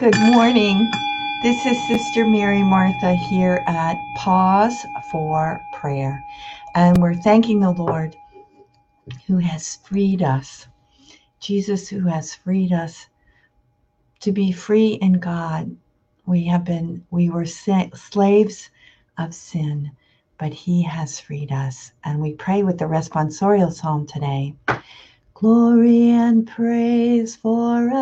Good morning. This is Sister Mary Martha here at Pause for Prayer. And we're thanking the Lord who has freed us. Jesus, who has freed us to be free in God. We have been, we were slaves of sin, but He has freed us. And we pray with the responsorial psalm today. Glory and praise forever.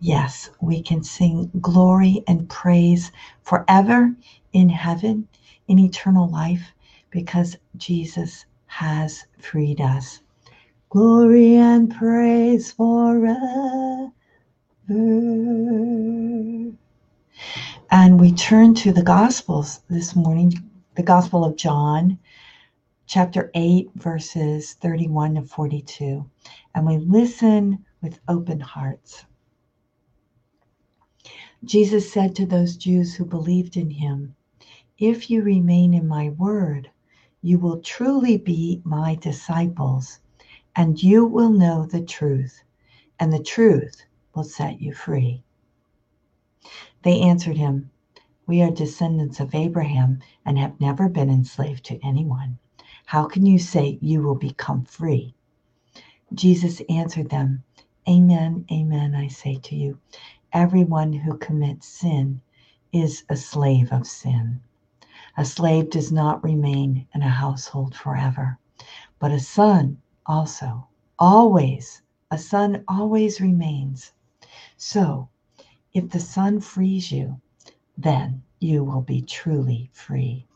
Yes, we can sing glory and praise forever in heaven, in eternal life, because Jesus has freed us. Glory and praise forever. And we turn to the Gospels this morning, the Gospel of John, chapter 8, verses 31 to 42. And we listen with open hearts. Jesus said to those Jews who believed in him, If you remain in my word, you will truly be my disciples, and you will know the truth, and the truth will set you free. They answered him, We are descendants of Abraham and have never been enslaved to anyone. How can you say you will become free? Jesus answered them, Amen, amen, I say to you. Everyone who commits sin is a slave of sin. A slave does not remain in a household forever, but a son also, always, a son always remains. So, if the son frees you, then you will be truly free.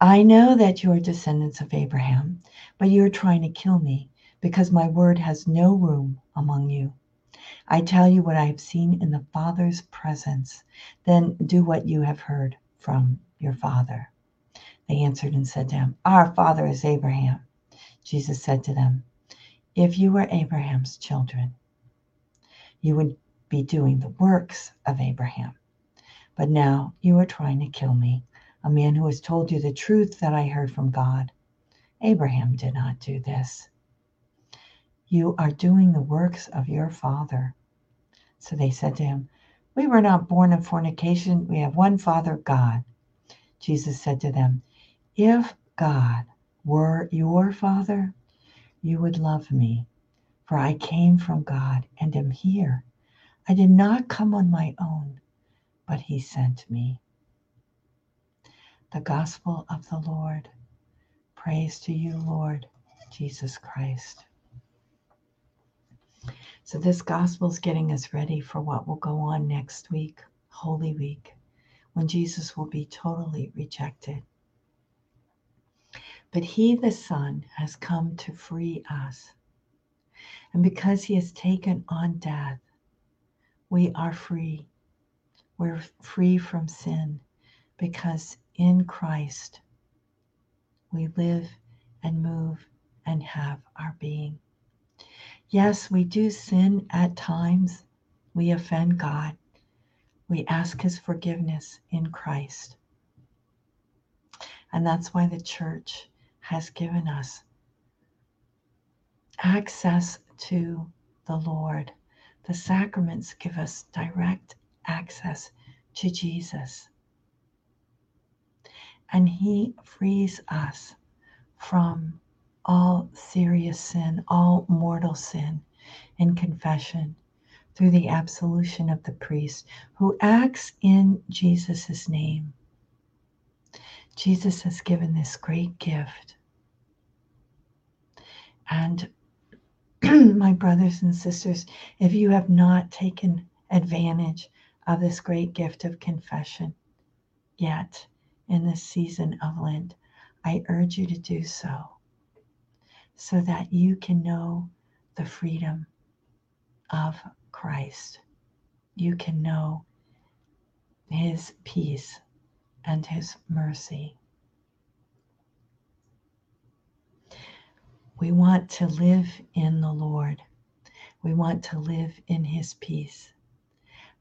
I know that you are descendants of Abraham, but you are trying to kill me because my word has no room among you. I tell you what I have seen in the Father's presence, then do what you have heard from your father. They answered and said to him, Our father is Abraham. Jesus said to them, If you were Abraham's children, you would be doing the works of Abraham. But now you are trying to kill me a man who has told you the truth that I heard from God. Abraham did not do this. You are doing the works of your father. So they said to him, We were not born of fornication. We have one Father, God. Jesus said to them, If God were your Father, you would love me, for I came from God and am here. I did not come on my own, but He sent me the gospel of the Lord. Praise to you, Lord Jesus Christ. So, this gospel is getting us ready for what will go on next week, Holy Week, when Jesus will be totally rejected. But He, the Son, has come to free us. And because He has taken on death, we are free. We're free from sin because in Christ we live and move and have our being. Yes, we do sin at times. We offend God. We ask His forgiveness in Christ. And that's why the church has given us access to the Lord. The sacraments give us direct access to Jesus and He frees us from all serious sin, all mortal sin in confession through the absolution of the priest who acts in Jesus' name. Jesus has given this great gift. And my brothers and sisters, if you have not taken advantage of this great gift of confession yet, in this season of Lent, I urge you to do so so that you can know the freedom of Christ. You can know his peace and his mercy. We want to live in the Lord. We want to live in his peace.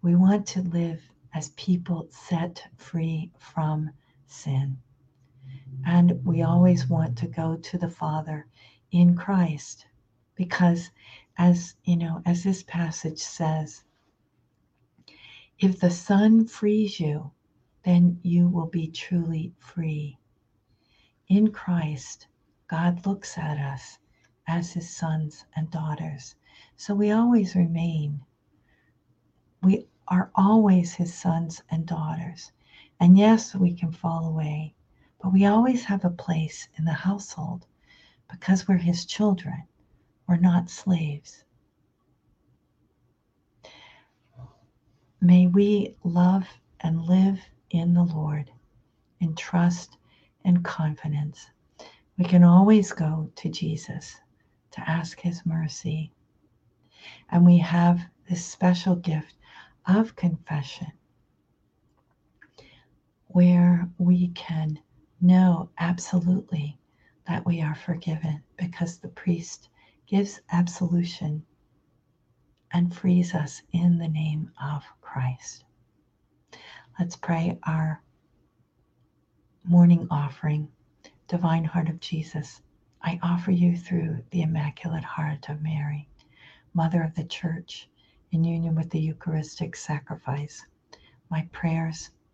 We want to live as people set free from sin. And we always want to go to the Father in Christ because as you know, as this passage says, if the Son frees you, then you will be truly free. In Christ, God looks at us as his sons and daughters. So we always remain. We are always his sons and daughters. And yes, we can fall away, but we always have a place in the household because we're his children. We're not slaves. May we love and live in the Lord in trust and confidence. We can always go to Jesus to ask his mercy. And we have this special gift of confession where we can know absolutely that we are forgiven because the priest gives absolution and frees us in the name of Christ. Let's pray our morning offering. Divine Heart of Jesus, I offer you through the Immaculate Heart of Mary, Mother of the Church, in union with the Eucharistic sacrifice, my prayers,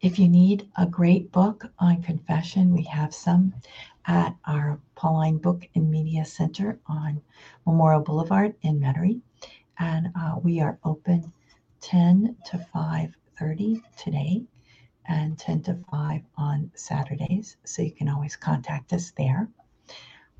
If you need a great book on confession, we have some at our Pauline Book and Media Center on Memorial Boulevard in Metairie. And uh, we are open 10 to 5.30 today and 10 to 5 on Saturdays. So you can always contact us there.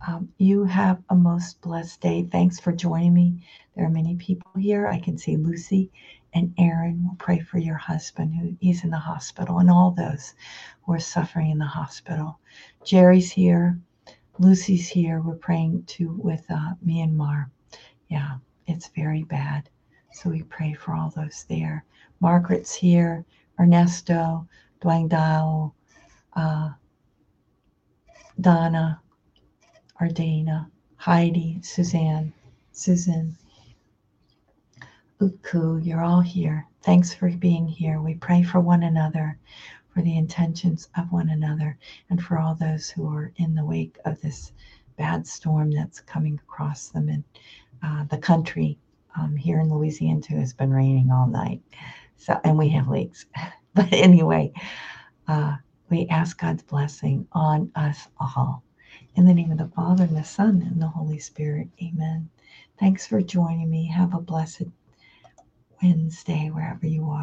Um, you have a most blessed day. Thanks for joining me. There are many people here. I can see Lucy and Aaron We'll pray for your husband who he's in the hospital and all those who are suffering in the hospital. Jerry's here. Lucy's here. We're praying too with uh, Myanmar. Yeah, it's very bad. So we pray for all those there. Margaret's here. Ernesto, Dwayne Dao, uh, Donna, Ardana, Heidi, Suzanne, Susan, Uku, you're all here. Thanks for being here. We pray for one another, for the intentions of one another, and for all those who are in the wake of this bad storm that's coming across them in uh, the country. Um, here in Louisiana, too, It's been raining all night. So, and we have leaks. but anyway, uh, we ask God's blessing on us all. In the name of the Father, and the Son, and the Holy Spirit. Amen. Thanks for joining me. Have a blessed Wednesday, wherever you are.